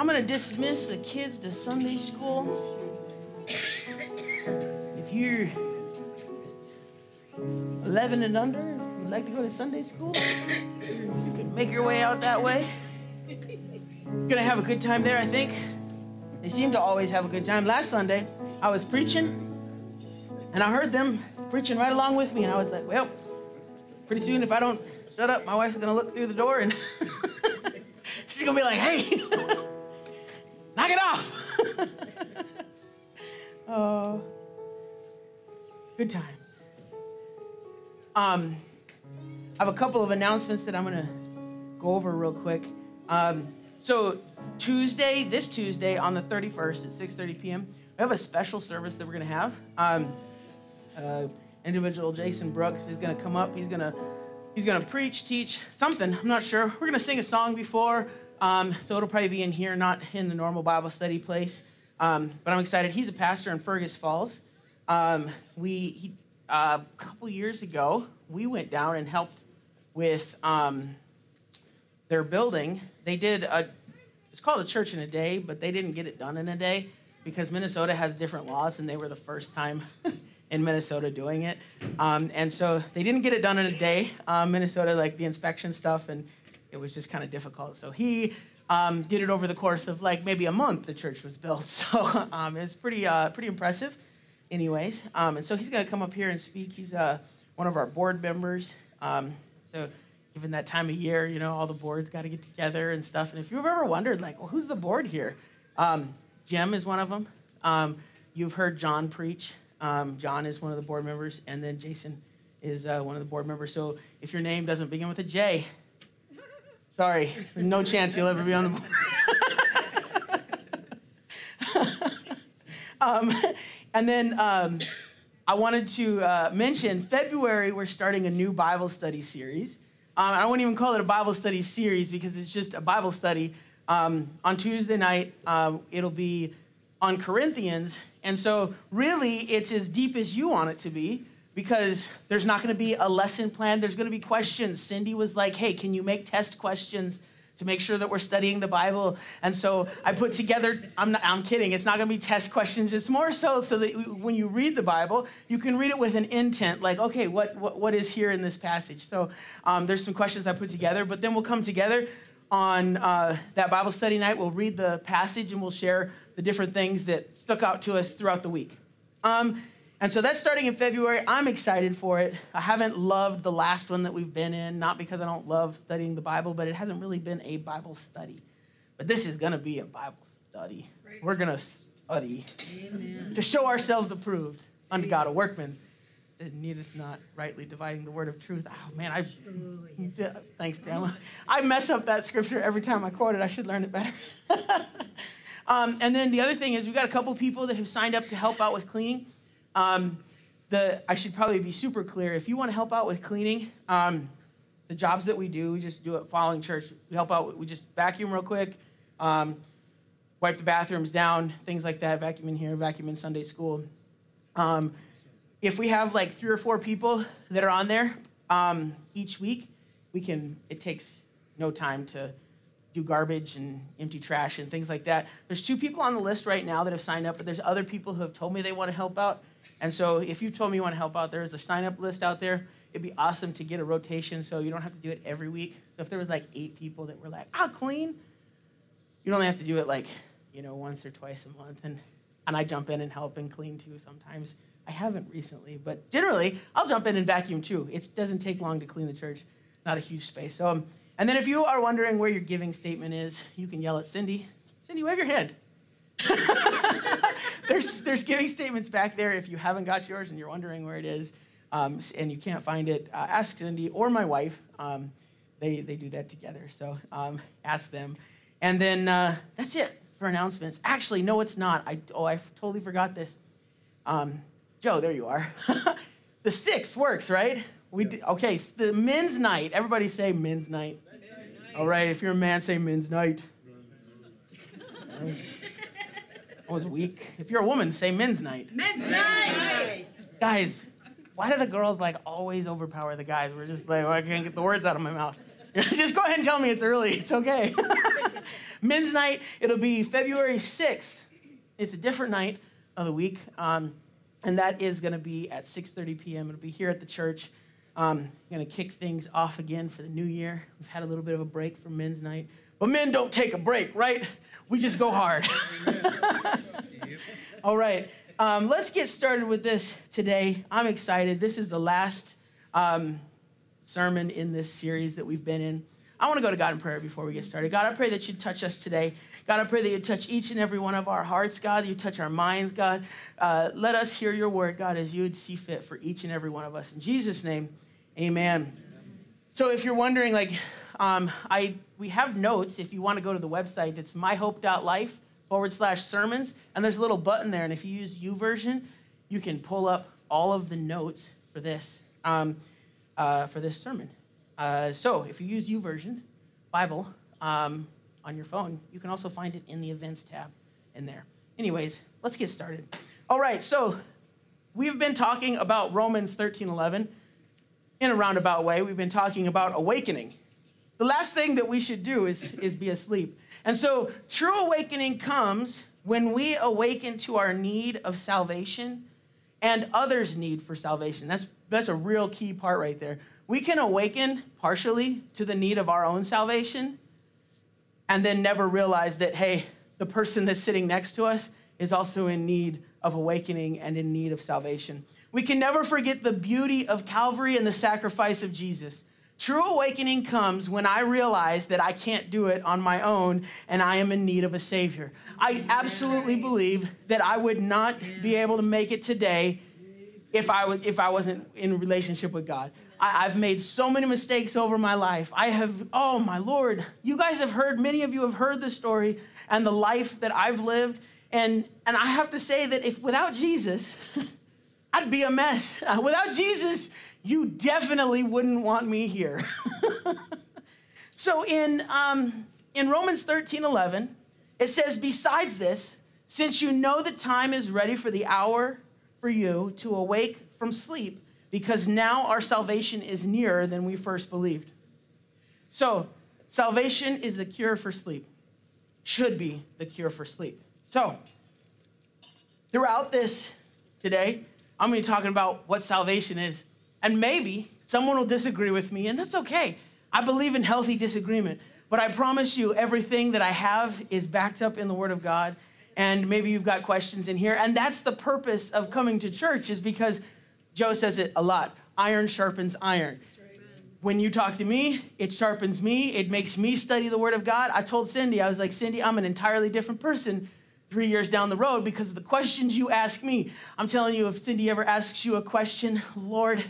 I'm going to dismiss the kids to Sunday school. If you're 11 and under, if you'd like to go to Sunday school, you can make your way out that way. You're gonna have a good time there, I think. They seem to always have a good time. Last Sunday, I was preaching, and I heard them preaching right along with me, and I was like, well, pretty soon, if I don't shut up, my wife's gonna look through the door and she's gonna be like, hey, knock it off. oh, good times. Um, I have a couple of announcements that I'm gonna go over real quick. Um, so Tuesday, this Tuesday on the 31st at 6:30 p.m., we have a special service that we're gonna have. Um, uh, individual Jason Brooks is gonna come up. He's gonna he's gonna preach, teach something. I'm not sure. We're gonna sing a song before, um, so it'll probably be in here, not in the normal Bible study place. Um, but I'm excited. He's a pastor in Fergus Falls. Um, we he, uh, a couple years ago we went down and helped with um, their building. They did a it's called a church in a day, but they didn't get it done in a day because Minnesota has different laws, and they were the first time in Minnesota doing it. Um, and so they didn't get it done in a day. Um, Minnesota, like the inspection stuff, and it was just kind of difficult. So he um, did it over the course of like maybe a month. The church was built, so um, it was pretty uh, pretty impressive. Anyways, um, and so he's going to come up here and speak. He's uh, one of our board members. Um, so given that time of year, you know, all the boards got to get together and stuff. And if you've ever wondered, like, well, who's the board here? Um, Jim is one of them. Um, you've heard John preach. John is one of the board members, and then Jason is uh, one of the board members. So if your name doesn't begin with a J, sorry, no chance you'll ever be on the board. um, and then um, I wanted to uh, mention February, we're starting a new Bible study series. Um, I wouldn't even call it a Bible study series because it's just a Bible study. Um, on Tuesday night, um, it'll be on Corinthians. And so, really, it's as deep as you want it to be because there's not going to be a lesson plan. There's going to be questions. Cindy was like, hey, can you make test questions? to make sure that we're studying the Bible. And so I put together, I'm, not, I'm kidding, it's not gonna be test questions. It's more so so that when you read the Bible, you can read it with an intent, like, okay, what, what, what is here in this passage? So um, there's some questions I put together, but then we'll come together on uh, that Bible study night. We'll read the passage and we'll share the different things that stuck out to us throughout the week. Um, and so that's starting in February. I'm excited for it. I haven't loved the last one that we've been in, not because I don't love studying the Bible, but it hasn't really been a Bible study. But this is going to be a Bible study. Right. We're going to study Amen. to show ourselves approved unto God, a workman that needeth not rightly dividing the word of truth. Oh man, I thanks, Grandma. I mess up that scripture every time I quote it. I should learn it better. um, and then the other thing is, we've got a couple people that have signed up to help out with cleaning. Um, the, I should probably be super clear. If you want to help out with cleaning, um, the jobs that we do, we just do it following church. We help out, we just vacuum real quick, um, wipe the bathrooms down, things like that, vacuum in here, vacuum in Sunday school. Um, if we have like three or four people that are on there um, each week, we can, it takes no time to do garbage and empty trash and things like that. There's two people on the list right now that have signed up, but there's other people who have told me they want to help out. And so if you told me you want to help out, there's a sign up list out there. It'd be awesome to get a rotation so you don't have to do it every week. So if there was like eight people that were like, I'll clean, you'd only have to do it like, you know, once or twice a month. And, and I jump in and help and clean too sometimes. I haven't recently, but generally I'll jump in and vacuum too. It doesn't take long to clean the church, not a huge space. So, um, and then if you are wondering where your giving statement is, you can yell at Cindy. Cindy, wave your hand. there's, there's giving statements back there if you haven't got yours and you're wondering where it is. um, and you can't find it, uh, ask Cindy or my wife. Um, they, they do that together. So um, ask them. And then uh, that's it for announcements. Actually, no, it's not. I, oh, I totally forgot this. Um, Joe, there you are. the sixth works, right? We d- okay, the men's night. Everybody say men's night. All right, if you're a man, say men's night. That was, that was weak. If you're a woman, say men's night. Men's night. Guys, why do the girls like always overpower the guys? We're just like, oh, I can't get the words out of my mouth. just go ahead and tell me it's early. It's okay. men's night. It'll be February 6th. It's a different night of the week, um, and that is going to be at 6:30 p.m. It'll be here at the church. Um, going to kick things off again for the new year. We've had a little bit of a break from men's night, but men don't take a break, right? We just go hard. All right, um, let's get started with this today. I'm excited. This is the last um, sermon in this series that we've been in. I want to go to God in prayer before we get started. God, I pray that you touch us today. God, I pray that you touch each and every one of our hearts, God, that you touch our minds, God. Uh, let us hear your word, God, as you would see fit for each and every one of us. In Jesus' name, amen. So if you're wondering, like, um, I we have notes. If you want to go to the website, it's myhope.life forward slash sermons, and there's a little button there. And if you use YouVersion, you can pull up all of the notes for this um, uh, for this sermon. Uh, so if you use YouVersion Bible um, on your phone, you can also find it in the events tab in there. Anyways, let's get started. All right, so we've been talking about Romans 13 11 in a roundabout way. We've been talking about awakening. The last thing that we should do is, is be asleep. And so true awakening comes when we awaken to our need of salvation and others' need for salvation. That's, that's a real key part right there we can awaken partially to the need of our own salvation and then never realize that, hey, the person that's sitting next to us is also in need of awakening and in need of salvation. We can never forget the beauty of Calvary and the sacrifice of Jesus. True awakening comes when I realize that I can't do it on my own and I am in need of a Savior. I absolutely believe that I would not be able to make it today if I, was, if I wasn't in relationship with God. I, have made so many mistakes over my life. I have, oh my Lord, you guys have heard, many of you have heard the story and the life that I've lived. And, and I have to say that if without Jesus, I'd be a mess. Without Jesus, you definitely wouldn't want me here. so in, um, in Romans 13 11, it says, Besides this, since you know the time is ready for the hour for you to awake from sleep, because now our salvation is nearer than we first believed. So, salvation is the cure for sleep, should be the cure for sleep. So, throughout this today, I'm going to be talking about what salvation is. And maybe someone will disagree with me, and that's okay. I believe in healthy disagreement. But I promise you, everything that I have is backed up in the Word of God. And maybe you've got questions in here. And that's the purpose of coming to church, is because Joe says it a lot iron sharpens iron. When you talk to me, it sharpens me. It makes me study the Word of God. I told Cindy, I was like, Cindy, I'm an entirely different person three years down the road because of the questions you ask me. I'm telling you, if Cindy ever asks you a question, Lord,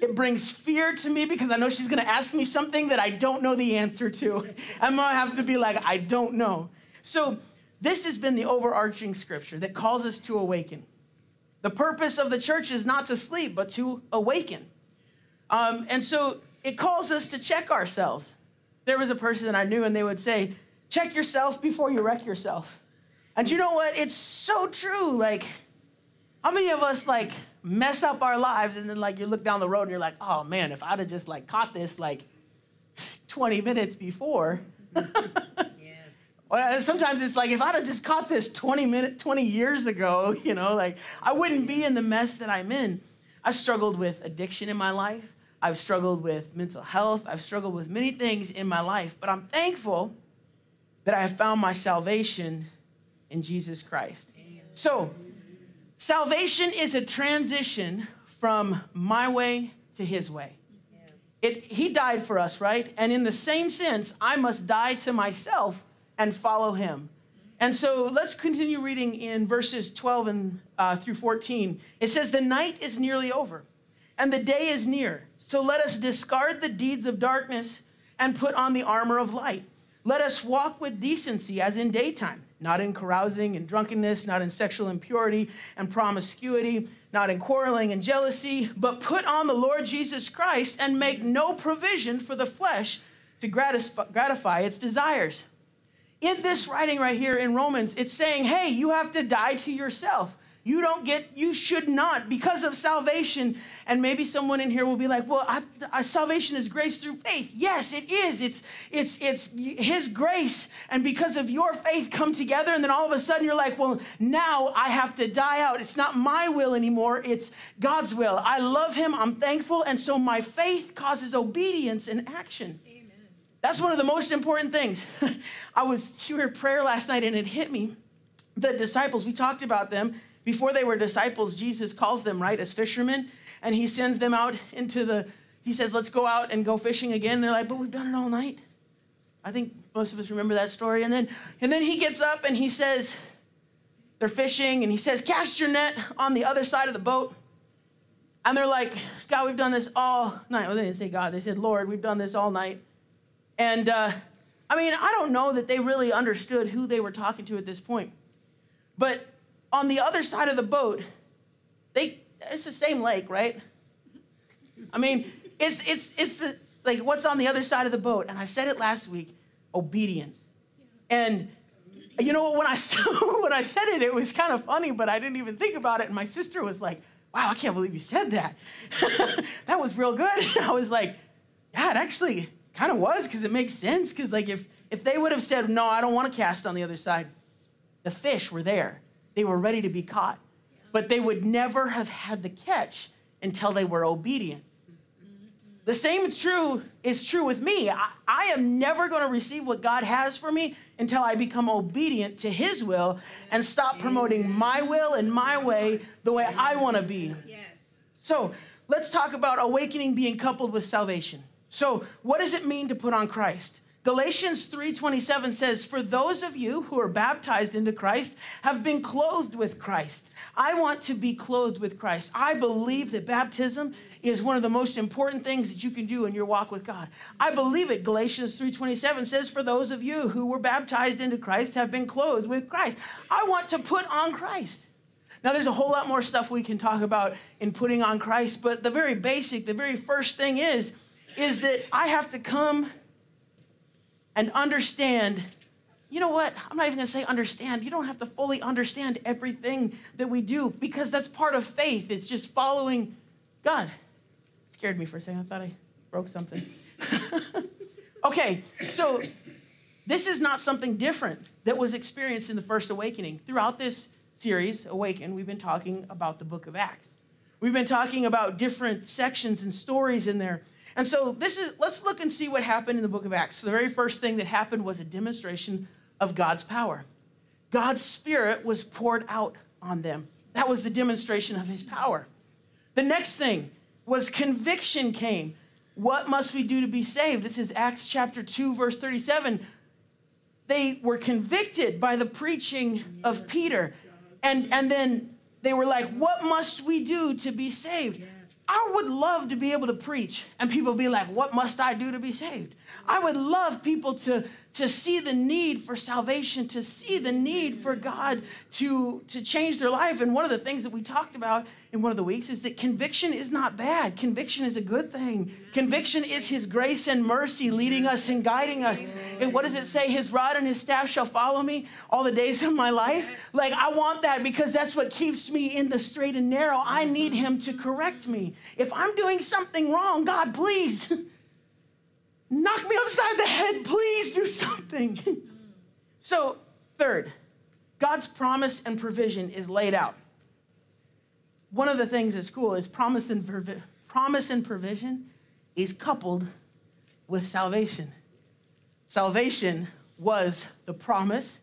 it brings fear to me because I know she's gonna ask me something that I don't know the answer to. I'm gonna have to be like, I don't know. So, this has been the overarching scripture that calls us to awaken. The purpose of the church is not to sleep, but to awaken. Um, and so it calls us to check ourselves. There was a person I knew, and they would say, check yourself before you wreck yourself. And you know what? It's so true. Like, how many of us like mess up our lives and then like you look down the road and you're like, oh man, if I'd have just like caught this like 20 minutes before, Well, sometimes it's like if I'd have just caught this 20 minutes, 20 years ago, you know, like I wouldn't be in the mess that I'm in. I've struggled with addiction in my life. I've struggled with mental health. I've struggled with many things in my life, but I'm thankful that I have found my salvation in Jesus Christ. So, salvation is a transition from my way to his way. It, he died for us, right? And in the same sense, I must die to myself and follow him. And so let's continue reading in verses 12 and uh, through 14. It says, The night is nearly over, and the day is near. So let us discard the deeds of darkness and put on the armor of light. Let us walk with decency as in daytime, not in carousing and drunkenness, not in sexual impurity and promiscuity, not in quarreling and jealousy, but put on the Lord Jesus Christ and make no provision for the flesh to gratify its desires. In this writing right here in Romans, it's saying, hey, you have to die to yourself. You don't get, you should not, because of salvation. And maybe someone in here will be like, well, I, I, salvation is grace through faith. Yes, it is. It's, it's, it's His grace. And because of your faith come together. And then all of a sudden you're like, well, now I have to die out. It's not my will anymore, it's God's will. I love Him, I'm thankful. And so my faith causes obedience and action. Amen. That's one of the most important things. I was here at prayer last night and it hit me. The disciples, we talked about them before they were disciples, Jesus calls them, right, as fishermen, and he sends them out into the, he says, let's go out and go fishing again. They're like, but we've done it all night. I think most of us remember that story. And then, and then he gets up and he says, they're fishing, and he says, cast your net on the other side of the boat. And they're like, God, we've done this all night. Well, they didn't say God, they said, Lord, we've done this all night. And uh, I mean, I don't know that they really understood who they were talking to at this point. But on the other side of the boat, they it's the same lake, right? I mean, it's it's it's the like what's on the other side of the boat. And I said it last week, obedience. And you know when I when I said it, it was kind of funny, but I didn't even think about it. And my sister was like, "Wow, I can't believe you said that. that was real good." And I was like, "Yeah, it actually kind of was because it makes sense. Because like if if they would have said, "No, I don't want to cast on the other side," the fish were there. They were ready to be caught. But they would never have had the catch until they were obedient. The same true is true with me. I, I am never going to receive what God has for me until I become obedient to His will and stop promoting my will and my way the way I want to be. Yes. So let's talk about awakening being coupled with salvation. So, what does it mean to put on Christ? Galatians 3:27 says, "For those of you who are baptized into Christ have been clothed with Christ." I want to be clothed with Christ. I believe that baptism is one of the most important things that you can do in your walk with God. I believe it. Galatians 3:27 says, "For those of you who were baptized into Christ have been clothed with Christ." I want to put on Christ. Now, there's a whole lot more stuff we can talk about in putting on Christ, but the very basic, the very first thing is, is that I have to come and understand. You know what? I'm not even going to say understand. You don't have to fully understand everything that we do because that's part of faith. It's just following God. It scared me for a second. I thought I broke something. okay, so this is not something different that was experienced in the first awakening. Throughout this series, Awaken, we've been talking about the book of Acts. We've been talking about different sections and stories in there. And so this is let's look and see what happened in the book of Acts. So the very first thing that happened was a demonstration of God's power. God's spirit was poured out on them. That was the demonstration of his power. The next thing was conviction came. What must we do to be saved? This is Acts chapter 2 verse 37. They were convicted by the preaching of Peter. And and then they were like, "What must we do to be saved?" I would love to be able to preach and people be like, What must I do to be saved? I would love people to, to see the need for salvation, to see the need for God to, to change their life. And one of the things that we talked about in one of the weeks is that conviction is not bad. Conviction is a good thing. Conviction is His grace and mercy leading us and guiding us. And what does it say? His rod and His staff shall follow me all the days of my life. Like, I want that because that's what keeps me in the straight and narrow. I need Him to correct me. If I'm doing something wrong, God, please. knock me upside the head, please do something. so, third, God's promise and provision is laid out. One of the things at school is promise and, provi- promise and provision is coupled with salvation. Salvation was the promise,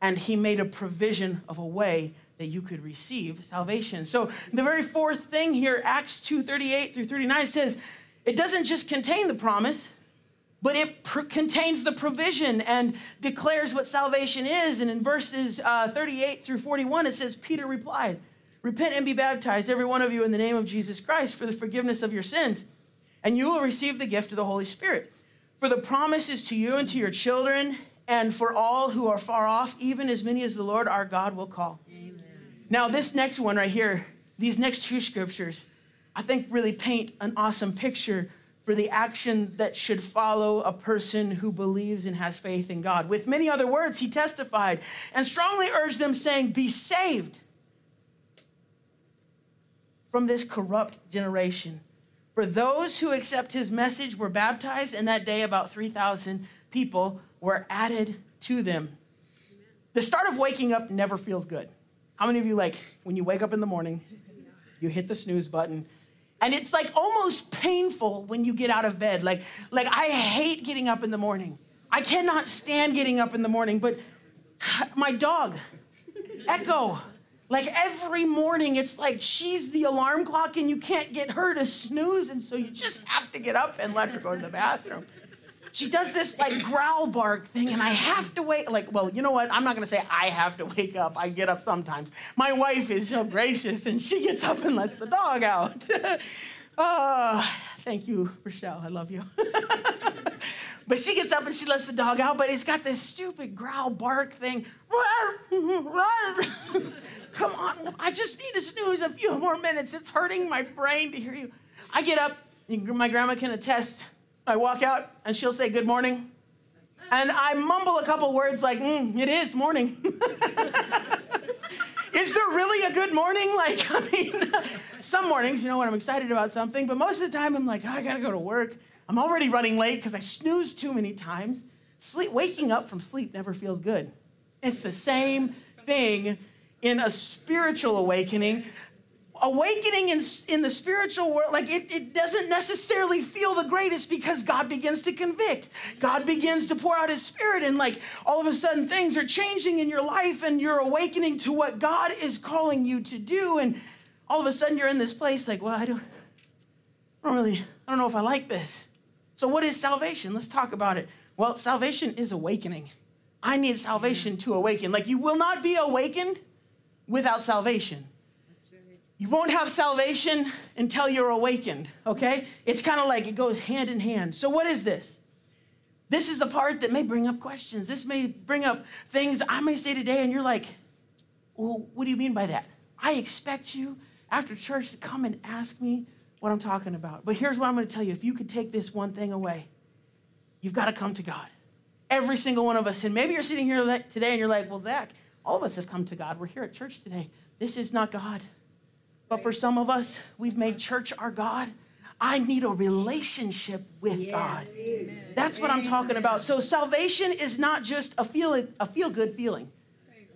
and he made a provision of a way that you could receive salvation. So the very fourth thing here, Acts 2:38 through 39 says, it doesn't just contain the promise, but it pr- contains the provision and declares what salvation is. And in verses uh, 38 through 41, it says, Peter replied, Repent and be baptized, every one of you, in the name of Jesus Christ for the forgiveness of your sins, and you will receive the gift of the Holy Spirit. For the promise is to you and to your children, and for all who are far off, even as many as the Lord our God will call. Amen. Now, this next one right here, these next two scriptures, I think really paint an awesome picture for the action that should follow a person who believes and has faith in God. With many other words, he testified and strongly urged them, saying, Be saved from this corrupt generation. For those who accept his message were baptized, and that day about 3,000 people were added to them. The start of waking up never feels good. How many of you, like, when you wake up in the morning, you hit the snooze button, and it's like almost painful when you get out of bed. Like, like I hate getting up in the morning. I cannot stand getting up in the morning, but my dog, Echo, like every morning, it's like she's the alarm clock and you can't get her to snooze. And so you just have to get up and let her go to the bathroom she does this like growl bark thing, and I have to wait. Like, well, you know what? I'm not gonna say I have to wake up. I get up sometimes. My wife is so gracious, and she gets up and lets the dog out. oh, thank you, Rochelle. I love you. but she gets up and she lets the dog out, but it's got this stupid growl bark thing. Come on, I just need to snooze a few more minutes. It's hurting my brain to hear you. I get up, my grandma can attest I walk out and she'll say, Good morning. And I mumble a couple words like, mm, It is morning. is there really a good morning? Like, I mean, some mornings, you know, when I'm excited about something, but most of the time I'm like, oh, I gotta go to work. I'm already running late because I snoozed too many times. Sleep, waking up from sleep never feels good. It's the same thing in a spiritual awakening awakening in, in the spiritual world, like it, it doesn't necessarily feel the greatest because God begins to convict. God begins to pour out his spirit, and like all of a sudden things are changing in your life, and you're awakening to what God is calling you to do. And all of a sudden you're in this place like, well, I don't, I don't really, I don't know if I like this. So, what is salvation? Let's talk about it. Well, salvation is awakening. I need salvation to awaken. Like, you will not be awakened without salvation. You won't have salvation until you're awakened, okay? It's kind of like it goes hand in hand. So, what is this? This is the part that may bring up questions. This may bring up things I may say today, and you're like, well, what do you mean by that? I expect you after church to come and ask me what I'm talking about. But here's what I'm going to tell you if you could take this one thing away, you've got to come to God. Every single one of us. And maybe you're sitting here today and you're like, well, Zach, all of us have come to God. We're here at church today. This is not God. But for some of us, we've made church our God. I need a relationship with yeah. God. Amen. That's what I'm talking about. So salvation is not just a feel a feel good feeling.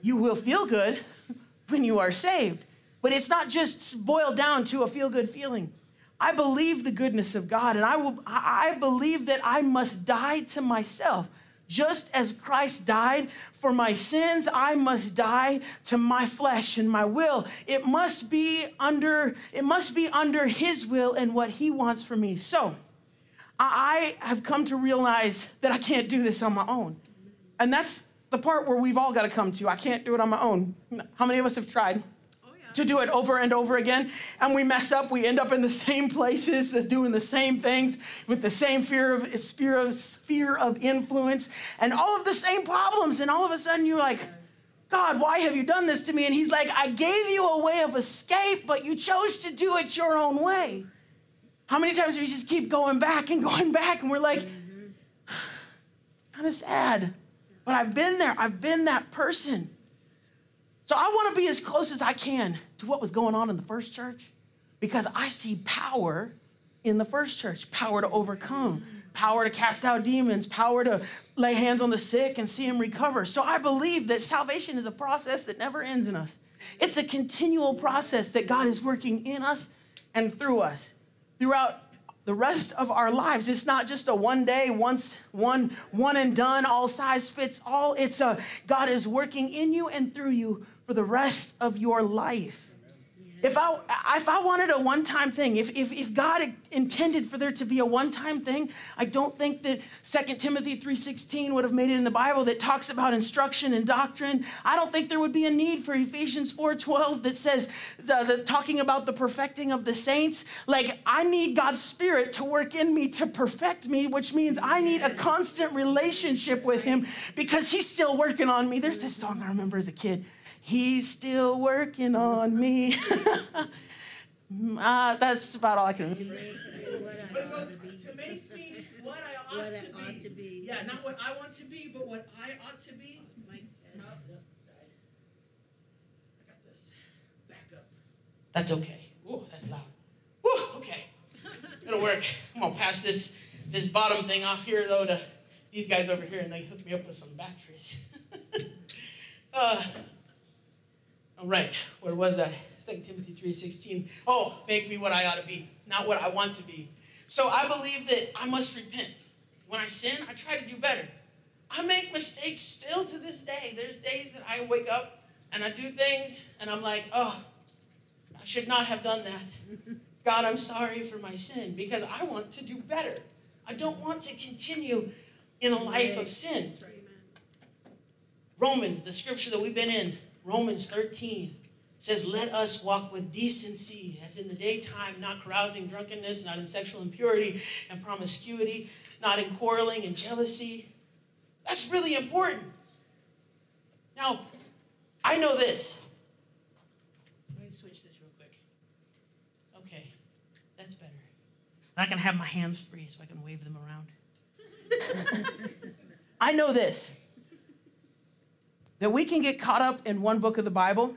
You will feel good when you are saved, but it's not just boiled down to a feel good feeling. I believe the goodness of God, and I will. I believe that I must die to myself, just as Christ died for my sins, I must die to my flesh and my will. It must be under, it must be under his will and what he wants for me. So I have come to realize that I can't do this on my own. And that's the part where we've all got to come to. I can't do it on my own. How many of us have tried? To do it over and over again. And we mess up. We end up in the same places, doing the same things with the same fear of sphere of sphere of influence and all of the same problems. And all of a sudden you're like, God, why have you done this to me? And he's like, I gave you a way of escape, but you chose to do it your own way. How many times do we just keep going back and going back? And we're like, mm-hmm. it's kind of sad. But I've been there. I've been that person. So I want to be as close as I can to what was going on in the first church because I see power in the first church power to overcome, power to cast out demons, power to lay hands on the sick and see them recover. So I believe that salvation is a process that never ends in us. It's a continual process that God is working in us and through us throughout the rest of our lives. It's not just a one day, once, one, one and done, all size fits all. It's a God is working in you and through you for the rest of your life. If I, if I wanted a one time thing, if, if, if God intended for there to be a one time thing, I don't think that 2 Timothy 3.16 would have made it in the Bible that talks about instruction and doctrine. I don't think there would be a need for Ephesians 4.12 that says, the, the, talking about the perfecting of the saints. Like, I need God's Spirit to work in me to perfect me, which means I need a constant relationship with Him because He's still working on me. There's this song I remember as a kid. He's still working on me. uh, that's about all I can. To make me what I ought to be. Make me what I ought, What I to, ought be. to be. Yeah, not what I want to be, but what I ought to be. Mike's. I got this. Back up. That's okay. Ooh, that's loud. Woo, okay. It'll work. I'm gonna pass this this bottom thing off here though to these guys over here, and they hook me up with some batteries. uh, all right, where was I? 2 Timothy 3.16. Oh, make me what I ought to be, not what I want to be. So I believe that I must repent. When I sin, I try to do better. I make mistakes still to this day. There's days that I wake up and I do things and I'm like, oh, I should not have done that. God, I'm sorry for my sin because I want to do better. I don't want to continue in a life of sin. Romans, the scripture that we've been in, Romans 13 says, Let us walk with decency, as in the daytime, not carousing, drunkenness, not in sexual impurity and promiscuity, not in quarreling and jealousy. That's really important. Now, I know this. Let me switch this real quick. Okay, that's better. Going to have my hands free so I can wave them around. I know this that we can get caught up in one book of the Bible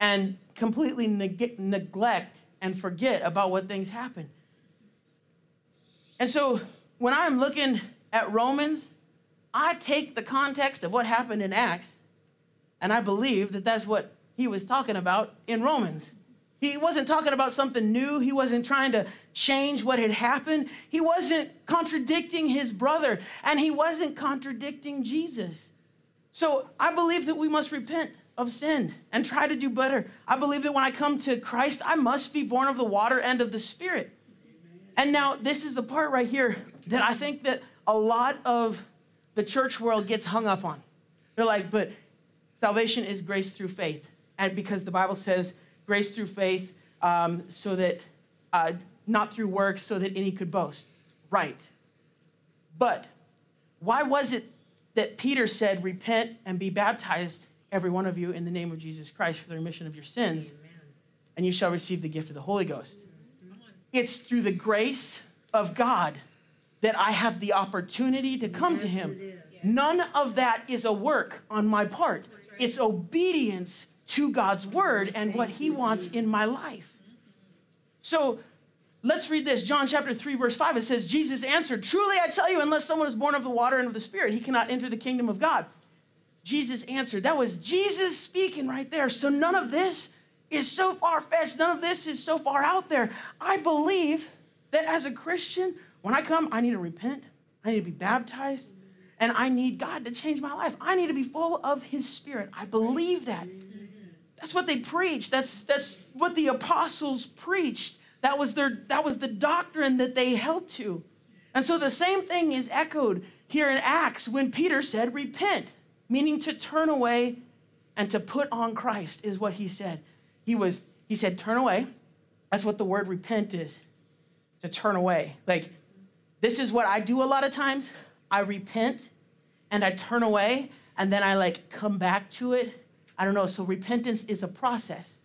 and completely neg- neglect and forget about what things happen. And so when I'm looking at Romans, I take the context of what happened in Acts and I believe that that's what he was talking about in Romans. He wasn't talking about something new. He wasn't trying to change what had happened. He wasn't contradicting his brother, and he wasn't contradicting Jesus. So I believe that we must repent of sin and try to do better. I believe that when I come to Christ, I must be born of the water and of the Spirit. And now this is the part right here that I think that a lot of the church world gets hung up on. They're like, but salvation is grace through faith. And because the Bible says grace through faith, um, so that uh, not through works, so that any could boast. Right. But why was it that Peter said, Repent and be baptized, every one of you, in the name of Jesus Christ for the remission of your sins, Amen. and you shall receive the gift of the Holy Ghost. It's through the grace of God that I have the opportunity to come yes, to Him. None of that is a work on my part, right. it's obedience to God's word and what He wants in my life. So, Let's read this. John chapter 3, verse 5. It says, Jesus answered, Truly I tell you, unless someone is born of the water and of the Spirit, he cannot enter the kingdom of God. Jesus answered. That was Jesus speaking right there. So none of this is so far fetched. None of this is so far out there. I believe that as a Christian, when I come, I need to repent, I need to be baptized, and I need God to change my life. I need to be full of His Spirit. I believe that. That's what they preached. That's, that's what the apostles preached. That was, their, that was the doctrine that they held to. And so the same thing is echoed here in Acts when Peter said, Repent, meaning to turn away and to put on Christ, is what he said. He was, he said, turn away. That's what the word repent is. To turn away. Like, this is what I do a lot of times. I repent and I turn away and then I like come back to it. I don't know. So repentance is a process.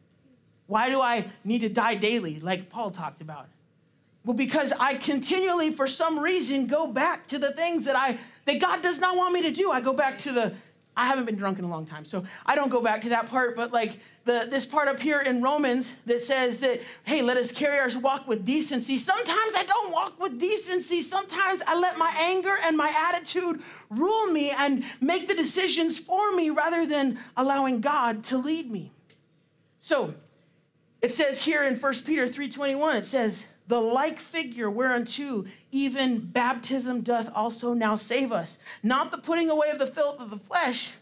Why do I need to die daily, like Paul talked about? Well, because I continually, for some reason, go back to the things that I that God does not want me to do. I go back to the I haven't been drunk in a long time, so I don't go back to that part, but like the this part up here in Romans that says that, hey, let us carry our walk with decency. Sometimes I don't walk with decency. Sometimes I let my anger and my attitude rule me and make the decisions for me rather than allowing God to lead me. So it says here in 1 Peter 3:21, it says, the like figure whereunto even baptism doth also now save us. Not the putting away of the filth of the flesh,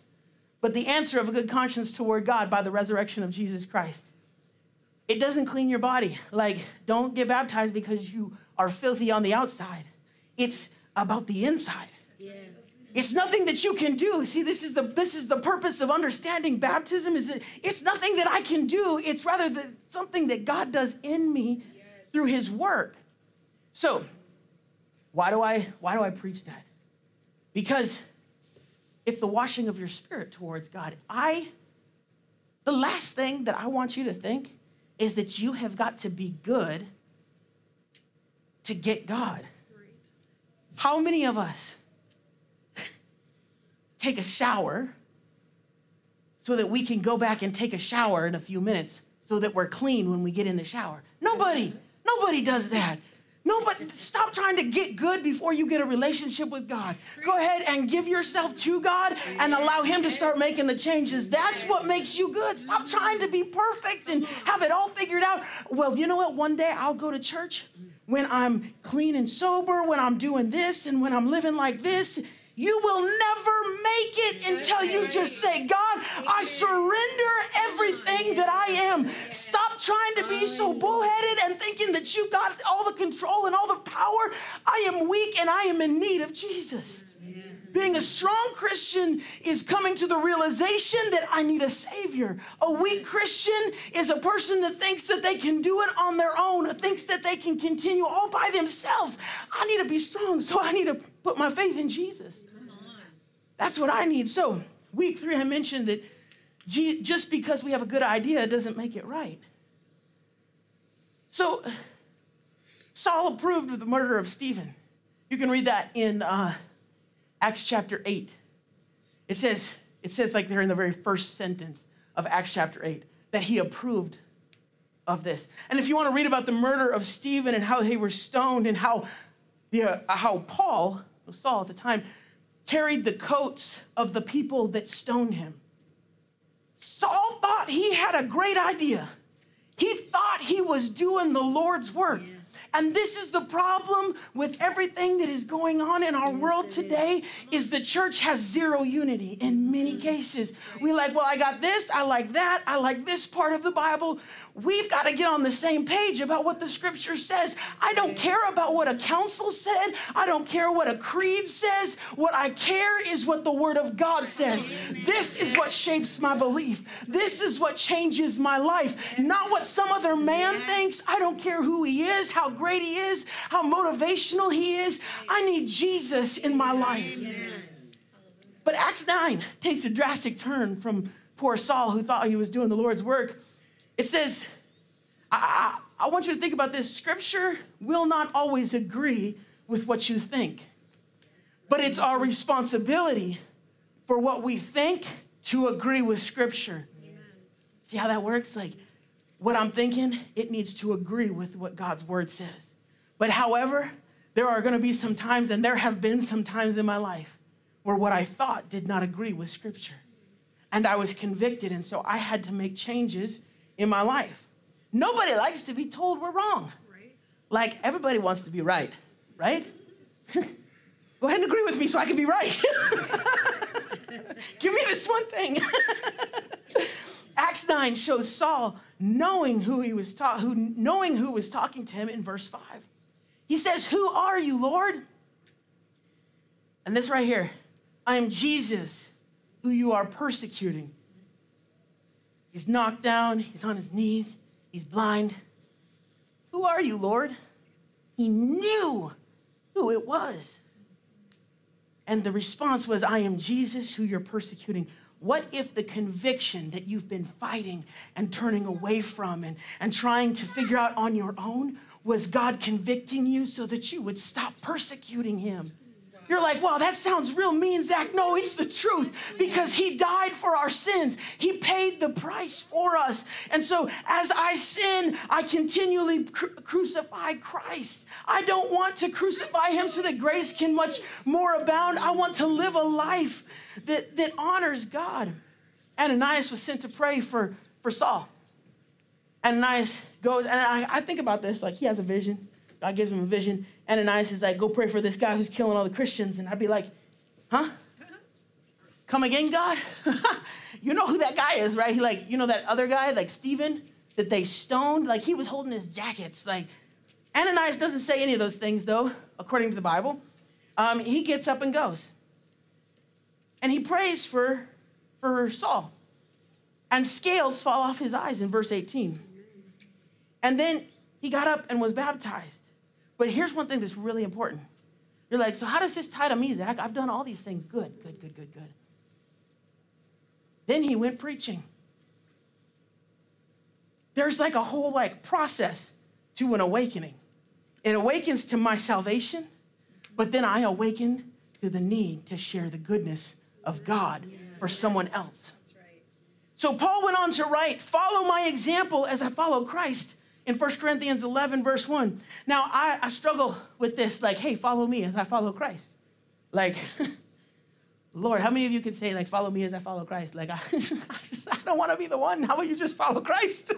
but the answer of a good conscience toward God by the resurrection of Jesus Christ. it doesn't clean your body. Like, don't get baptized because you are filthy on the outside. It's about the inside. It's nothing that you can do. See, this is the this is the purpose of understanding baptism. Is that it's nothing that I can do. It's rather the, something that God does in me through His work. So, why do I why do I preach that? Because it's the washing of your spirit towards God. I the last thing that I want you to think is that you have got to be good to get God. How many of us take a shower so that we can go back and take a shower in a few minutes so that we're clean when we get in the shower? Nobody. Nobody does that. Nobody, stop trying to get good before you get a relationship with God. Go ahead and give yourself to God and allow Him to start making the changes. That's what makes you good. Stop trying to be perfect and have it all figured out. Well, you know what? One day I'll go to church when I'm clean and sober, when I'm doing this, and when I'm living like this. You will never make it until you just say, God, I surrender everything that I am. Stop trying to be so bullheaded and thinking that you've got all the control and all the power. I am weak and I am in need of Jesus. Being a strong Christian is coming to the realization that I need a Savior. A weak Christian is a person that thinks that they can do it on their own, thinks that they can continue all by themselves. I need to be strong, so I need to put my faith in Jesus. That's what I need. So, week three, I mentioned that just because we have a good idea doesn't make it right. So, Saul approved of the murder of Stephen. You can read that in uh, Acts chapter 8. It says, it says like there in the very first sentence of Acts chapter 8 that he approved of this. And if you want to read about the murder of Stephen and how they were stoned and how, yeah, how Paul, Saul at the time, carried the coats of the people that stoned him. Saul thought he had a great idea. He thought he was doing the Lord's work. And this is the problem with everything that is going on in our world today is the church has zero unity in many mm. cases. We like, well, I got this, I like that, I like this part of the Bible. We've got to get on the same page about what the scripture says. I don't care about what a council said. I don't care what a creed says. What I care is what the word of God says. This is what shapes my belief. This is what changes my life. Not what some other man thinks. I don't care who he is, how great he is, how motivational he is. I need Jesus in my life. But Acts 9 takes a drastic turn from poor Saul, who thought he was doing the Lord's work it says, I, I, I want you to think about this. Scripture will not always agree with what you think, but it's our responsibility for what we think to agree with Scripture. Amen. See how that works? Like, what I'm thinking, it needs to agree with what God's word says. But however, there are going to be some times, and there have been some times in my life, where what I thought did not agree with Scripture. And I was convicted, and so I had to make changes in my life. Nobody likes to be told we're wrong. Right. Like everybody wants to be right, right? Go ahead and agree with me so I can be right. Give me this one thing. Acts 9 shows Saul knowing who he was ta- who knowing who was talking to him in verse 5. He says, "Who are you, Lord?" And this right here, I am Jesus who you are persecuting. He's knocked down, he's on his knees, he's blind. Who are you, Lord? He knew who it was. And the response was, I am Jesus who you're persecuting. What if the conviction that you've been fighting and turning away from and, and trying to figure out on your own was God convicting you so that you would stop persecuting him? You're like, wow, that sounds real mean, Zach. No, it's the truth because he died for our sins. He paid the price for us. And so as I sin, I continually cru- crucify Christ. I don't want to crucify him so that grace can much more abound. I want to live a life that, that honors God. Ananias was sent to pray for, for Saul. Ananias goes, and I, I think about this like he has a vision. God gives him a vision. Ananias is like, go pray for this guy who's killing all the Christians. And I'd be like, huh? Come again, God? you know who that guy is, right? He like, you know that other guy, like Stephen, that they stoned. Like he was holding his jackets. Like Ananias doesn't say any of those things, though, according to the Bible. Um, he gets up and goes. And he prays for, for Saul. And scales fall off his eyes in verse 18. And then he got up and was baptized. But here's one thing that's really important. You're like, so how does this tie to me, Zach? I've done all these things. Good, good, good, good, good. Then he went preaching. There's like a whole like process to an awakening. It awakens to my salvation, but then I awaken to the need to share the goodness of God for someone else. So Paul went on to write, Follow my example as I follow Christ in 1 Corinthians 11, verse 1. Now, I, I struggle with this, like, hey, follow me as I follow Christ. Like, Lord, how many of you could say, like, follow me as I follow Christ? Like, I, I don't want to be the one. How about you just follow Christ?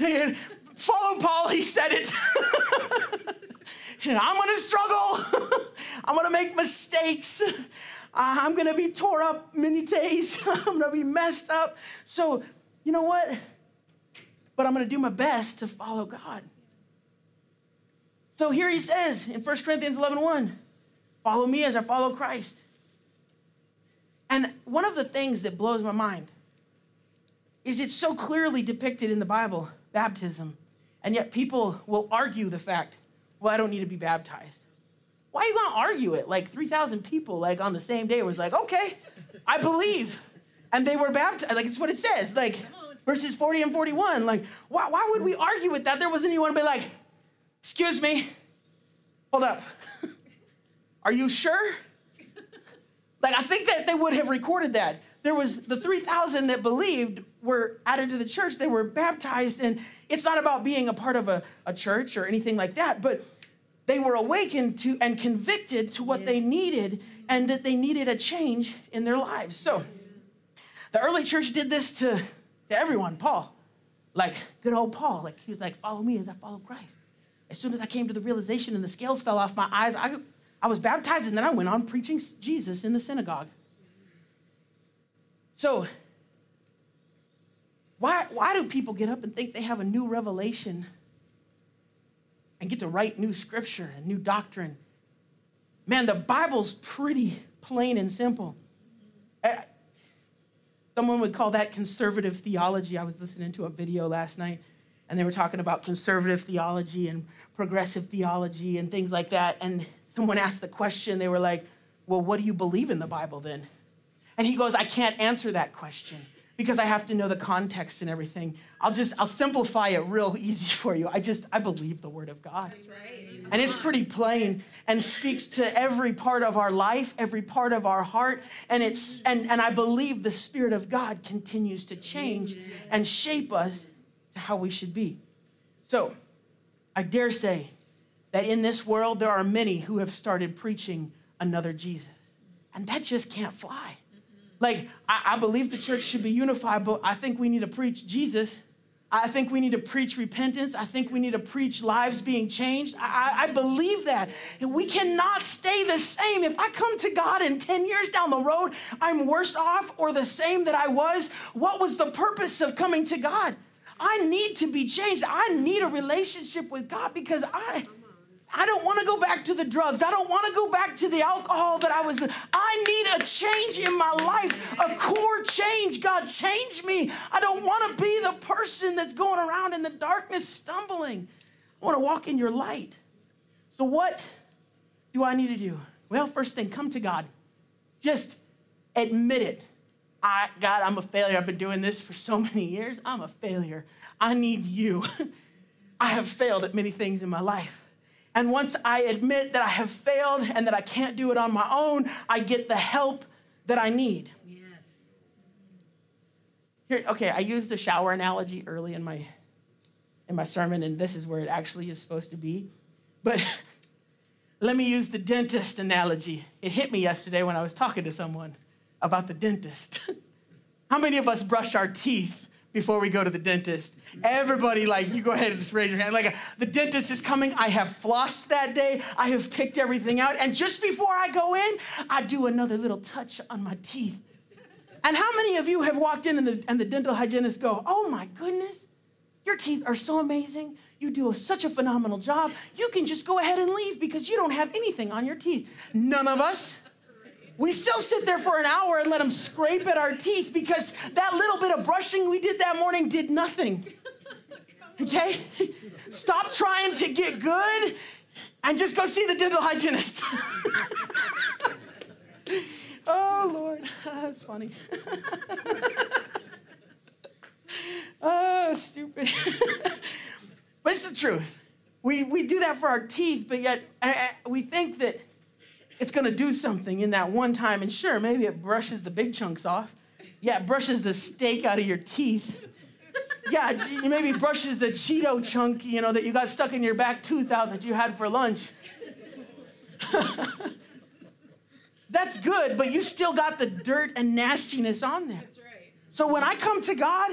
Right. follow Paul, he said it. I'm going to struggle. I'm going to make mistakes. I'm going to be tore up many days. I'm going to be messed up. So, you know what? But I'm going to do my best to follow God. So here he says in 1 Corinthians 11 1, follow me as I follow Christ. And one of the things that blows my mind is it's so clearly depicted in the Bible, baptism, and yet people will argue the fact, well, I don't need to be baptized. Why are you gonna argue it? Like 3,000 people, like on the same day, was like, okay, I believe. And they were baptized. Like, it's what it says. Like, verses 40 and 41. Like, why, why would we argue with that? There wasn't anyone to be like, excuse me, hold up. are you sure? Like, I think that they would have recorded that. There was the 3,000 that believed were added to the church. They were baptized. And it's not about being a part of a, a church or anything like that, but they were awakened to and convicted to what they needed and that they needed a change in their lives. So the early church did this to, to everyone. Paul, like good old Paul, like he was like, follow me as I follow Christ. As soon as I came to the realization and the scales fell off my eyes, I, I was baptized and then I went on preaching Jesus in the synagogue. So why, why do people get up and think they have a new revelation and get to write new scripture and new doctrine. Man, the Bible's pretty plain and simple. Someone would call that conservative theology. I was listening to a video last night, and they were talking about conservative theology and progressive theology and things like that. And someone asked the question, they were like, Well, what do you believe in the Bible then? And he goes, I can't answer that question because I have to know the context and everything. I'll just I'll simplify it real easy for you. I just I believe the word of God. That's right. And it's pretty plain and speaks to every part of our life, every part of our heart, and it's and and I believe the spirit of God continues to change mm-hmm. and shape us to how we should be. So, I dare say that in this world there are many who have started preaching another Jesus. And that just can't fly. Like, I, I believe the church should be unified, but I think we need to preach Jesus. I think we need to preach repentance. I think we need to preach lives being changed. I, I, believe that. And we cannot stay the same. If I come to God and 10 years down the road, I'm worse off or the same that I was, what was the purpose of coming to God? I need to be changed. I need a relationship with God because I I don't want to go back to the drugs. I don't want to go back to the alcohol that I was. I need a change in my life, a core change. God, change me. I don't want to be the person that's going around in the darkness stumbling. I want to walk in your light. So, what do I need to do? Well, first thing, come to God. Just admit it. I, God, I'm a failure. I've been doing this for so many years. I'm a failure. I need you. I have failed at many things in my life. And once I admit that I have failed and that I can't do it on my own, I get the help that I need. Yes. Here, okay, I used the shower analogy early in my in my sermon, and this is where it actually is supposed to be. But let me use the dentist analogy. It hit me yesterday when I was talking to someone about the dentist. How many of us brush our teeth before we go to the dentist. Everybody, like, you go ahead and just raise your hand. Like, the dentist is coming. I have flossed that day. I have picked everything out. And just before I go in, I do another little touch on my teeth. And how many of you have walked in and the, and the dental hygienist go, oh my goodness, Your teeth are so amazing. You do such a phenomenal job. You can just go ahead and leave because you don't have anything on your teeth. None of us. We still sit there for an hour and let them scrape at our teeth because that little bit of brushing we did that morning did nothing. Okay? Stop trying to get good and just go see the dental hygienist. oh, Lord. That's funny. oh, stupid. but it's the truth. We, we do that for our teeth, but yet we think that it's going to do something in that one time. And sure, maybe it brushes the big chunks off. Yeah, it brushes the steak out of your teeth. Yeah, it maybe brushes the Cheeto chunk, you know, that you got stuck in your back tooth out that you had for lunch. That's good, but you still got the dirt and nastiness on there. That's right. So when I come to God,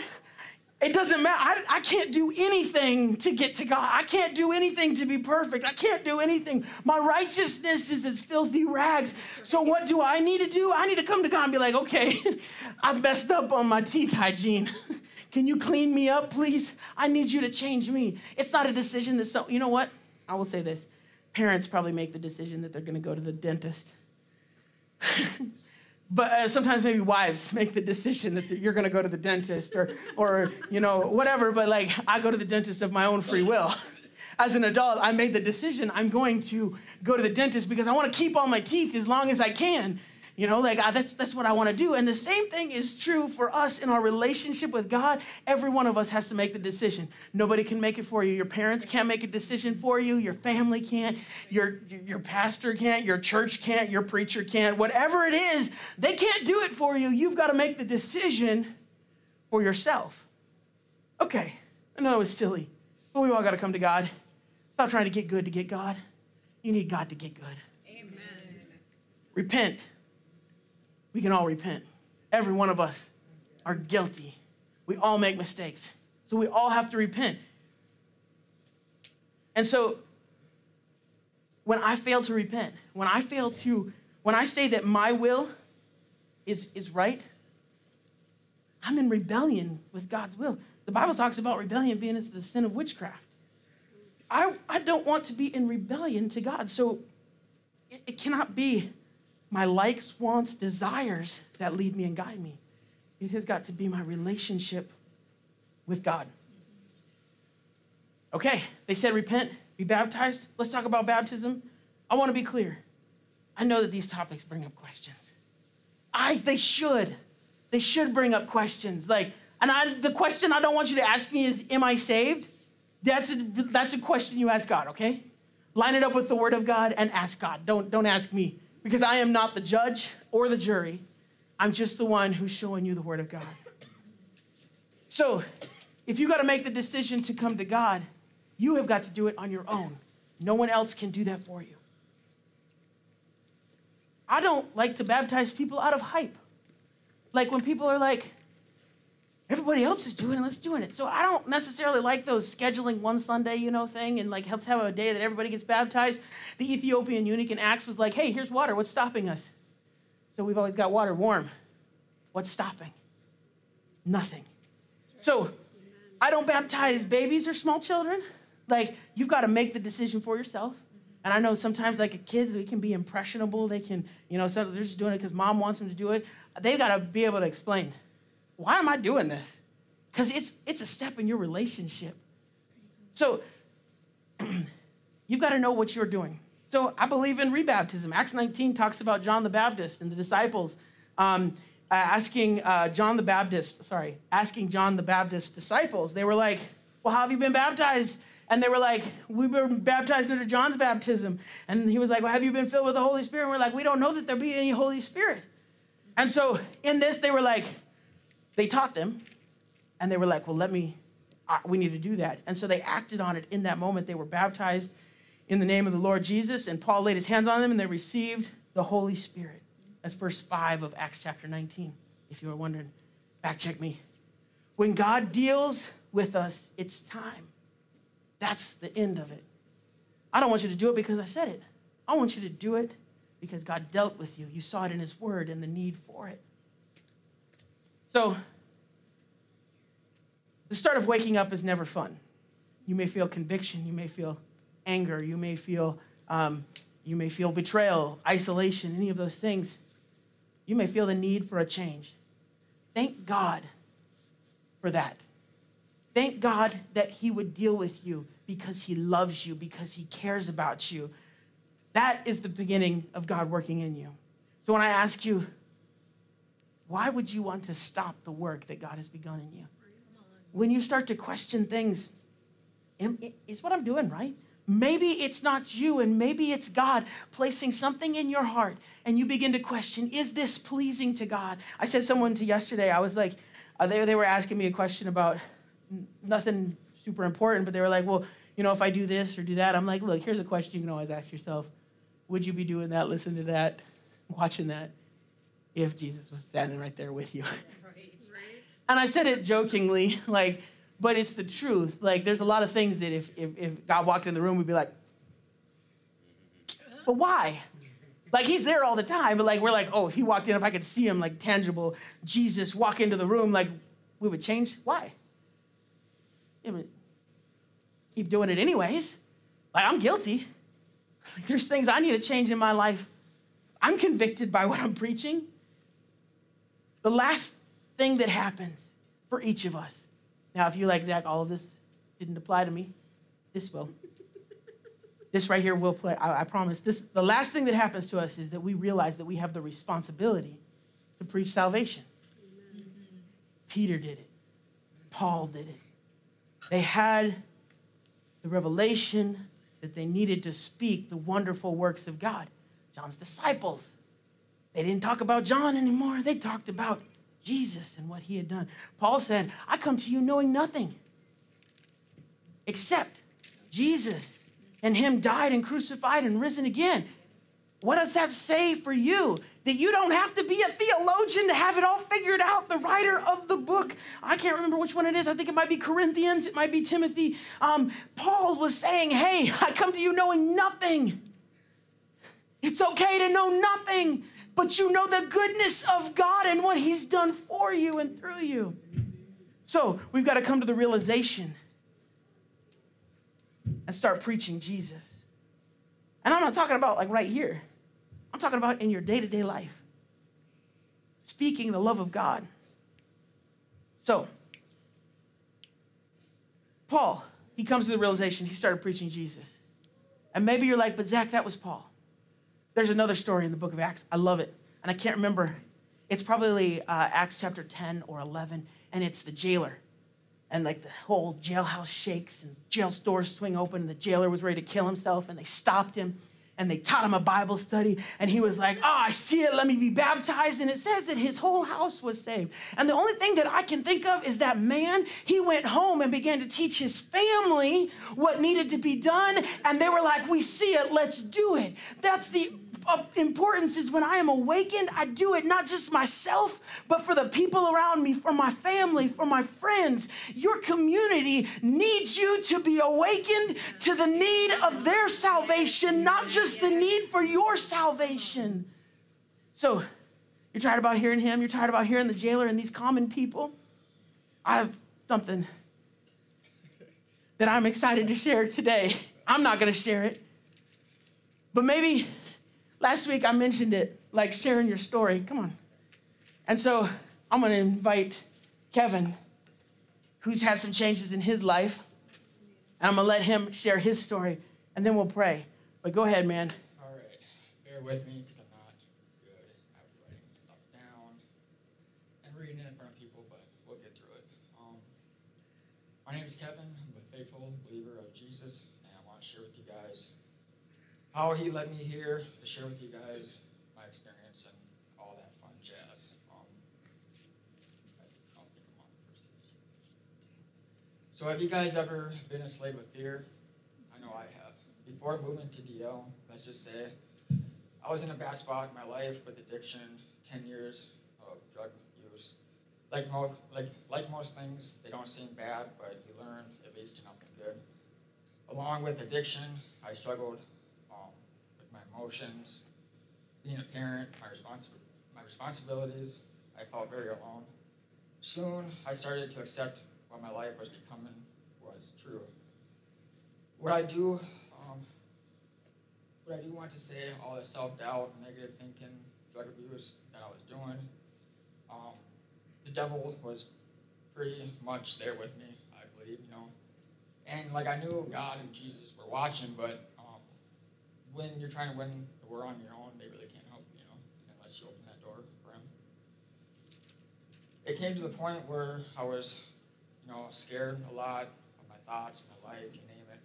it doesn't matter. I, I can't do anything to get to God. I can't do anything to be perfect. I can't do anything. My righteousness is as filthy rags. So, what do I need to do? I need to come to God and be like, okay, I've messed up on my teeth hygiene. Can you clean me up, please? I need you to change me. It's not a decision that so, you know what? I will say this parents probably make the decision that they're going to go to the dentist. but uh, sometimes maybe wives make the decision that you're going to go to the dentist or, or you know whatever but like i go to the dentist of my own free will. As an adult i made the decision i'm going to go to the dentist because i want to keep all my teeth as long as i can you know, like uh, that's that's what I want to do. And the same thing is true for us in our relationship with God. Every one of us has to make the decision. Nobody can make it for you. Your parents can't make a decision for you. Your family can't. Your your pastor can't. Your church can't. Your preacher can't. Whatever it is, they can't do it for you. You've got to make the decision for yourself. Okay, I know it was silly, but we all got to come to God. Stop trying to get good to get God. You need God to get good. Amen. Repent we can all repent. Every one of us are guilty. We all make mistakes. So we all have to repent. And so when I fail to repent, when I fail to, when I say that my will is, is right, I'm in rebellion with God's will. The Bible talks about rebellion being as the sin of witchcraft. I, I don't want to be in rebellion to God. So it, it cannot be my likes, wants, desires that lead me and guide me. It has got to be my relationship with God. Okay, they said repent, be baptized. Let's talk about baptism. I want to be clear. I know that these topics bring up questions. I they should. They should bring up questions. Like, and I, the question I don't want you to ask me is, am I saved? That's a, that's a question you ask God, okay? Line it up with the word of God and ask God. Don't, don't ask me because I am not the judge or the jury. I'm just the one who's showing you the Word of God. So, if you got to make the decision to come to God, you have got to do it on your own. No one else can do that for you. I don't like to baptize people out of hype. Like when people are like, everybody else is doing it, let's doing it. So I don't necessarily like those scheduling one Sunday, you know, thing and like let's have a day that everybody gets baptized. The Ethiopian eunuch in Acts was like, hey, here's water. What's stopping us? So we've always got water warm. What's stopping? Nothing. So I don't baptize babies or small children. Like you've got to make the decision for yourself. And I know sometimes, like kids, they can be impressionable. They can, you know, so they're just doing it because mom wants them to do it. They've got to be able to explain why am I doing this? Because it's, it's a step in your relationship. So you've got to know what you're doing. So I believe in rebaptism. Acts 19 talks about John the Baptist and the disciples um, asking uh, John the Baptist, sorry, asking John the Baptist disciples. They were like, Well, how have you been baptized? And they were like, We've been baptized under John's baptism. And he was like, Well, have you been filled with the Holy Spirit? And we're like, We don't know that there be any Holy Spirit. And so in this, they were like, they taught them, and they were like, well, let me, uh, we need to do that. And so they acted on it in that moment. They were baptized in the name of the Lord Jesus, and Paul laid his hands on them, and they received the Holy Spirit. That's verse 5 of Acts chapter 19, if you are wondering. Back check me. When God deals with us, it's time. That's the end of it. I don't want you to do it because I said it. I want you to do it because God dealt with you. You saw it in His Word and the need for it. So, The start of waking up is never fun. You may feel conviction, you may feel anger, you may feel um, you may feel betrayal, isolation, any of those things. You may feel the need for a change. Thank God for that. Thank God that He would deal with you because He loves you, because He cares about you. That is the beginning of God working in you. So when I ask you, why would you want to stop the work that God has begun in you? When you start to question things, is what I'm doing right? Maybe it's not you, and maybe it's God placing something in your heart, and you begin to question, is this pleasing to God? I said someone to yesterday, I was like, uh, they, they were asking me a question about nothing super important, but they were like, well, you know, if I do this or do that, I'm like, look, here's a question you can always ask yourself Would you be doing that, listening to that, watching that, if Jesus was standing right there with you? And I said it jokingly, like, but it's the truth. Like, there's a lot of things that if, if, if God walked in the room, we'd be like, but why? Like, he's there all the time, but like, we're like, oh, if he walked in, if I could see him, like, tangible Jesus walk into the room, like, we would change. Why? Yeah, but keep doing it anyways. Like, I'm guilty. Like, there's things I need to change in my life. I'm convicted by what I'm preaching. The last thing that happens for each of us now, if you're like, Zach, all of this didn't apply to me, this will. this right here will play. I, I, promise. This the last thing that happens to us is that we realize that we have the responsibility to preach salvation. Mm-hmm. Peter did it. Paul did it. They had the revelation that they needed to speak the wonderful works of God. John's disciples. They didn't talk about John anymore. They talked about Jesus and what he had done. Paul said, I come to you knowing nothing except Jesus and him died and crucified and risen again. What does that say for you? That you don't have to be a theologian to have it all figured out. The writer of the book, I can't remember which one it is. I think it might be Corinthians, it might be Timothy. Um, Paul was saying, Hey, I come to you knowing nothing. It's okay to know nothing but you know the goodness of God and what He's done for you and through you. So we've got to come to the realization and start preaching Jesus. And I'm not talking about like right here, I'm talking about in your day to day life, speaking the love of God. So, Paul, he comes to the realization he started preaching Jesus. And maybe you're like, but Zach, that was Paul. There's another story in the book of Acts. I love it. And I can't remember. It's probably uh, Acts chapter 10 or 11, and it's the jailer. And like the whole jailhouse shakes and jail doors swing open, and the jailer was ready to kill himself, and they stopped him and they taught him a Bible study. And he was like, Oh, I see it. Let me be baptized. And it says that his whole house was saved. And the only thing that I can think of is that man, he went home and began to teach his family what needed to be done. And they were like, We see it. Let's do it. That's the importance is when I am awakened, I do it not just myself, but for the people around me, for my family, for my friends. Your community needs you to be awakened to the need of their salvation, not just the need for your salvation. So, you're tired about hearing him, you're tired about hearing the jailer and these common people. I have something that I'm excited to share today. I'm not going to share it. But maybe Last week I mentioned it, like sharing your story. Come on. And so I'm going to invite Kevin, who's had some changes in his life, and I'm going to let him share his story, and then we'll pray. But go ahead, man. All right. Bear with me because I'm not good at writing stuff down and reading it in front of people, but we'll get through it. Um, my name is Kevin. I'm a faithful believer of Jesus, and I want to share with you guys how he led me here to share with you guys my experience and all that fun jazz. Um, so have you guys ever been a slave of fear? I know I have. Before moving to DL, let's just say, I was in a bad spot in my life with addiction, 10 years of drug use. Like, mo- like, like most things, they don't seem bad, but you learn it leads to nothing good. Along with addiction, I struggled emotions, being a parent, my, respons- my responsibilities, I felt very alone. Soon, I started to accept what my life was becoming was true. What I do, um, what I do want to say, all the self-doubt, negative thinking, drug abuse that I was doing, um, the devil was pretty much there with me, I believe, you know. And like I knew God and Jesus were watching, but when you're trying to win the war on your own, they really can't help you, know, unless you open that door for him. It came to the point where I was, you know, scared a lot of my thoughts, my life, you name it.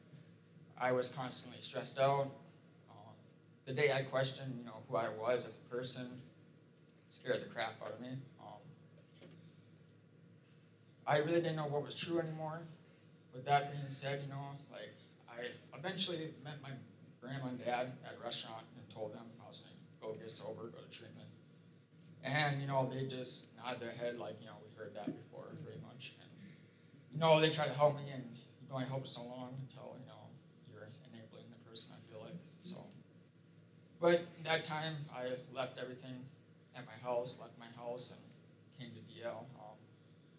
I was constantly stressed out. Um, the day I questioned, you know, who I was as a person, scared the crap out of me. Um, I really didn't know what was true anymore. With that being said, you know, like I eventually met my grandma and dad at a restaurant and told them I was gonna go get sober, go to treatment. And, you know, they just nodded their head like, you know, we heard that before pretty much. And, you know, they tried to help me and you can only help so long until, you know, you're enabling the person, I feel like. So but that time I left everything at my house, left my house and came to DL. Um,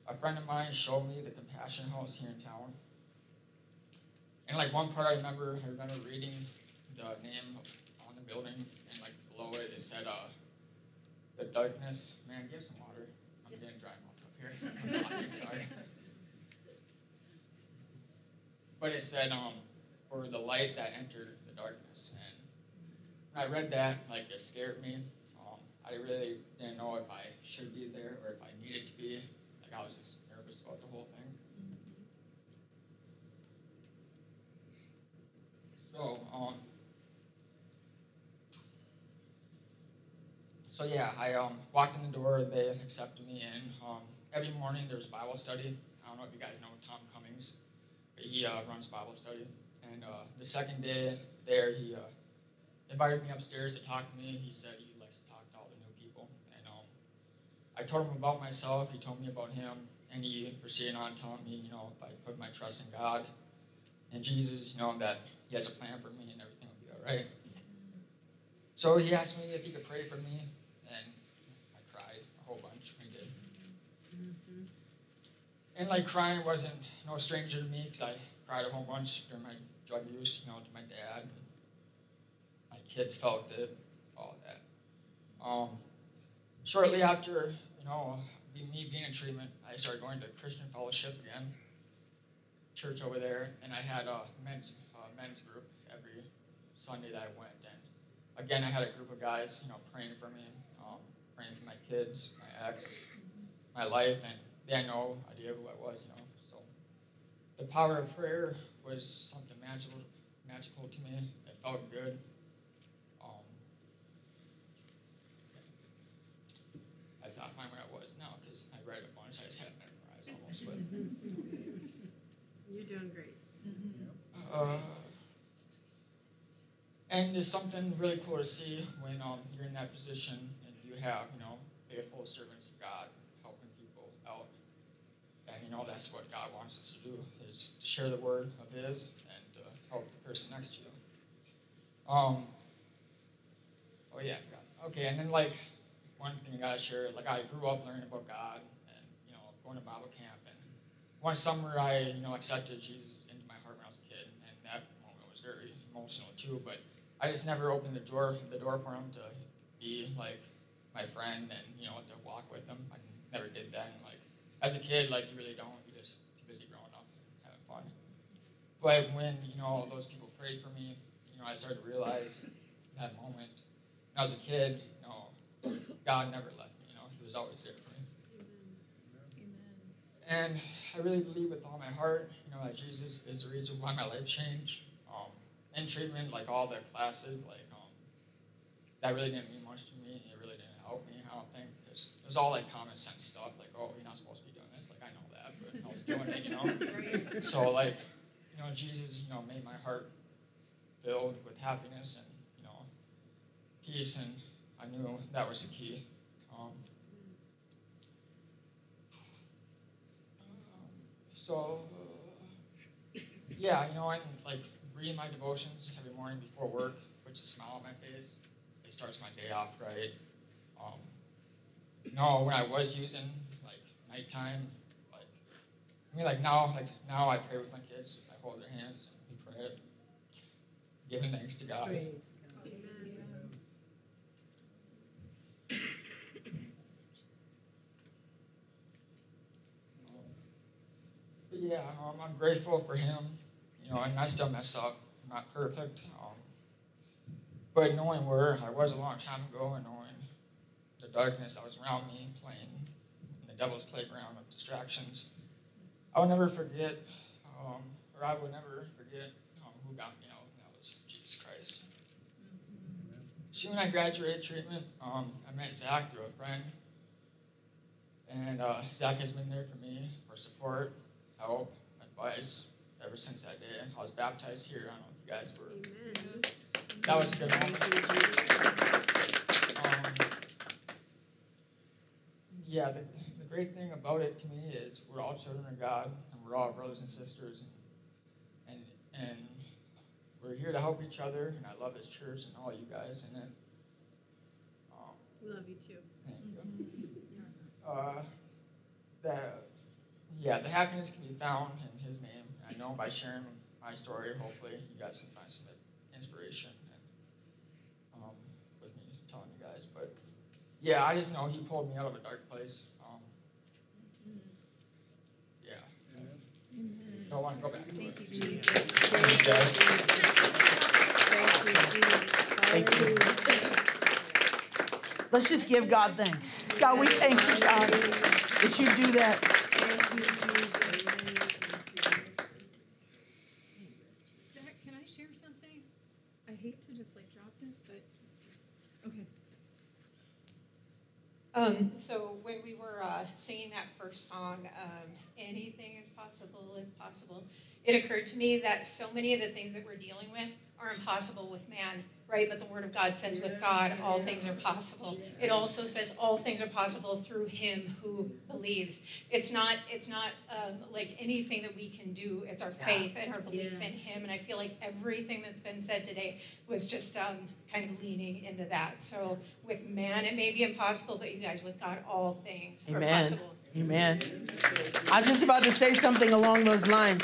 a friend of mine showed me the Compassion House here in town. And like one part I remember, I remember reading the name on the building, and like below it, it said, uh, "The darkness." Man, give some water. I'm getting dry mouth up here. I'm sorry. But it said, um, "For the light that entered the darkness," and when I read that, like it scared me. Um, I really didn't know if I should be there or if I needed to be. Like I was just nervous about the whole thing. So, um, so yeah, I um, walked in the door. They accepted me in. Um, every morning there's Bible study. I don't know if you guys know Tom Cummings, but he uh, runs Bible study. And uh, the second day there, he uh, invited me upstairs to talk to me. He said he likes to talk to all the new people. And um, I told him about myself. He told me about him, and he proceeded on telling me, you know, if I put my trust in God and Jesus, you know, that He has a plan for me and everything will be all right. So he asked me if he could pray for me, and I cried a whole bunch. I did. And like crying wasn't no stranger to me because I cried a whole bunch during my drug use, you know, to my dad. My kids felt it, all that. Um, shortly after, you know, me being in treatment, I started going to Christian Fellowship again, church over there, and I had a men's uh, men's group every Sunday that I went. And again, I had a group of guys, you know, praying for me, um, praying for my kids, my ex, my life, and they had no idea who I was, you know. So the power of prayer was something magical, magical to me. It felt good. Um, that's not fine where I was now because I read a bunch. I just had it memorized almost. But You're doing great. uh, and it's something really cool to see when um, you're in that position and you have, you know, faithful servants of God helping people out. And you know that's what God wants us to do is to share the word of His and to help the person next to you. Um. Oh yeah. Okay, and then like one thing I gotta share, like I grew up learning about God and you know going to Bible camp and one summer I you know accepted Jesus into my heart when I was a kid and that moment was very emotional too. But I just never opened the door the door for him to be like my friend and you know to walk with him. I never did that. Like as a kid, like you really don't. You're just too busy growing up and having fun. But when you know all those people prayed for me, you know I started to realize that moment when I was a kid, you know, God never left me. You know, He was always there for me. And I really believe with all my heart, you know, that Jesus is the reason why my life changed. Um, in treatment, like all the classes, like um, that really didn't mean much to me. It really didn't help me. I don't think it was, it was all like common sense stuff, like oh, you're not supposed to be doing this. Like I know that, but I was doing it, you know. So like, you know, Jesus, you know, made my heart filled with happiness and you know, peace, and I knew that was the key. Um, so, uh, yeah, you know, I'm like reading my devotions every morning before work, puts a smile on my face. It starts my day off right. Um, no, when I was using like nighttime, I mean, like now, like now, I pray with my kids. I hold their hands. We pray, giving thanks to God. But yeah, um, I'm grateful for him. You know, and I still mess up. I'm not perfect. Um, but knowing where I was a long time ago and knowing the darkness that was around me, playing in the devil's playground of distractions, I'll never forget, um, or I will never forget um, who got me out, and that was Jesus Christ. Soon I graduated treatment. Um, I met Zach through a friend, and uh, Zach has been there for me for support, help, advice ever since that day. I was baptized here. I don't know if you guys were. That was a good one. Um, yeah, the great thing about it to me is we're all children of God, and we're all brothers and sisters, and and, and we're here to help each other. And I love this church and all you guys and then Um, We love you too. Thank you. Uh, the, yeah, the happiness can be found in His name. I know by sharing my story, hopefully you guys can find some inspiration and, um, with me telling you guys. But yeah, I just know He pulled me out of a dark place. Um, yeah. Don't want to go back. Thank you, Jesus. Thank you, guys. Thank you, Jesus. Thank. Let's just give God thanks. God, we thank you, God, that you do that. Thank you, Jesus. Zach, can I share something? I hate to just like drop this, but okay. Um, so when we were uh, singing that first song, um, anything is possible, it's possible, it occurred to me that so many of the things that we're dealing with are impossible with man, right? But the Word of God says with God, all things are possible. It also says all things are possible through Him who believes. It's not, it's not um, like anything that we can do. It's our faith and our belief Yeah. in Him. And I feel like everything that's been said today was just um, kind of leaning into that. So with man, it may be impossible, but you guys, with God, all things are Amen. possible. Amen. I was just about to say something along those lines.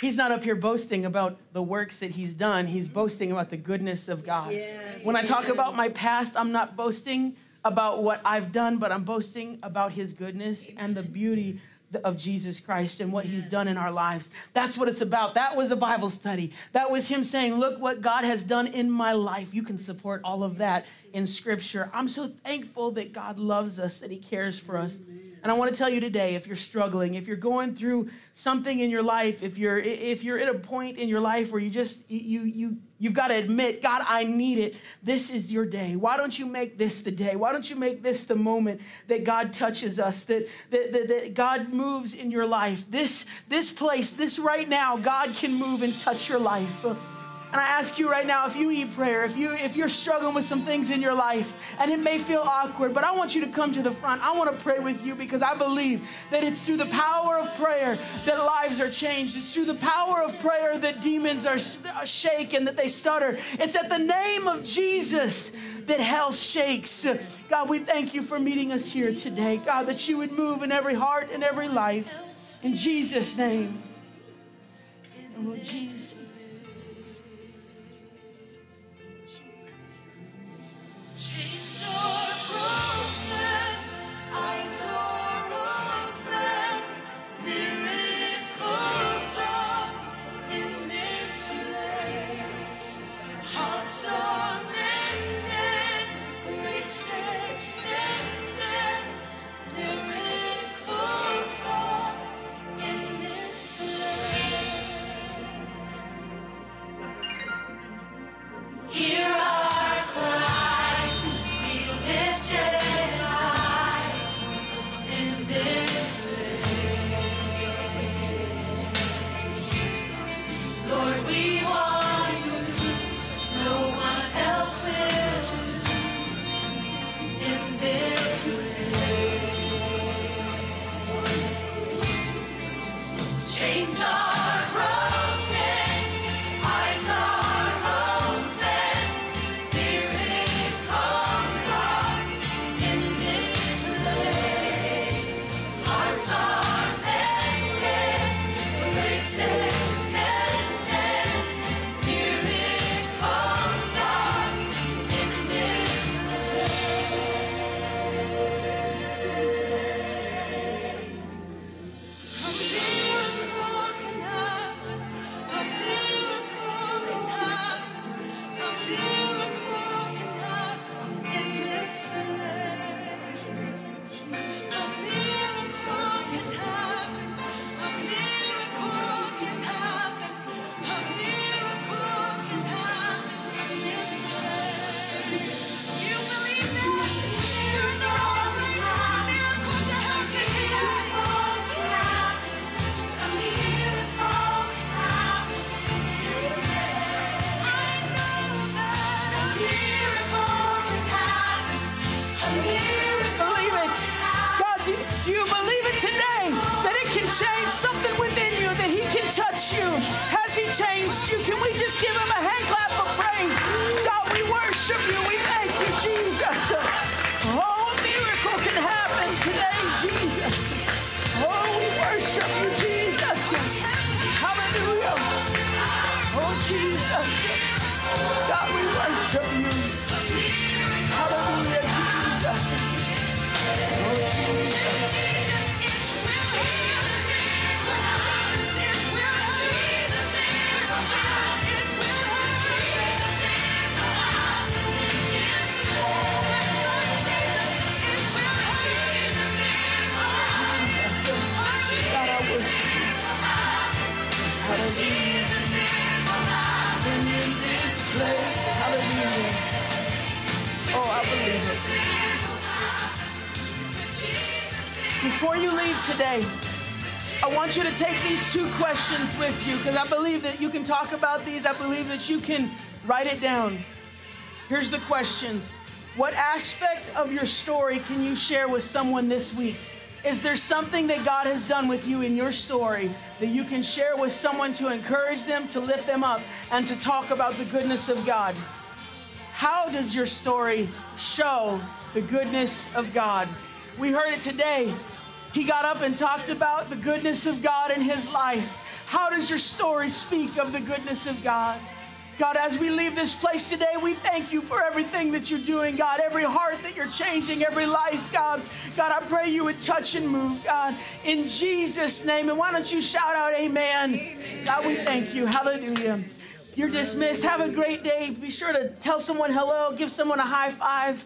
He's not up here boasting about the works that he's done. He's boasting about the goodness of God. Yes. When I talk about my past, I'm not boasting about what I've done, but I'm boasting about his goodness and the beauty of Jesus Christ and what he's done in our lives. That's what it's about. That was a Bible study. That was him saying, Look what God has done in my life. You can support all of that in scripture. I'm so thankful that God loves us, that he cares for us. And I want to tell you today, if you're struggling, if you're going through something in your life, if you're if you're at a point in your life where you just you you you've got to admit, God, I need it. This is your day. Why don't you make this the day? Why don't you make this the moment that God touches us, that that, that, that God moves in your life? This this place, this right now, God can move and touch your life. And I ask you right now, if you need prayer, if you if you're struggling with some things in your life, and it may feel awkward, but I want you to come to the front. I want to pray with you because I believe that it's through the power of prayer that lives are changed. It's through the power of prayer that demons are uh, shaken, that they stutter. It's at the name of Jesus that hell shakes. God, we thank you for meeting us here today. God, that you would move in every heart and every life. In Jesus' name. Oh, Jesus. Before you leave today, I want you to take these two questions with you because I believe that you can talk about these. I believe that you can write it down. Here's the questions What aspect of your story can you share with someone this week? Is there something that God has done with you in your story that you can share with someone to encourage them, to lift them up, and to talk about the goodness of God? How does your story show the goodness of God? We heard it today. He got up and talked about the goodness of God in his life. How does your story speak of the goodness of God? God, as we leave this place today, we thank you for everything that you're doing, God, every heart that you're changing, every life, God. God, I pray you would touch and move, God, in Jesus' name. And why don't you shout out, Amen? God, we thank you. Hallelujah. You're dismissed. Have a great day. Be sure to tell someone hello, give someone a high five.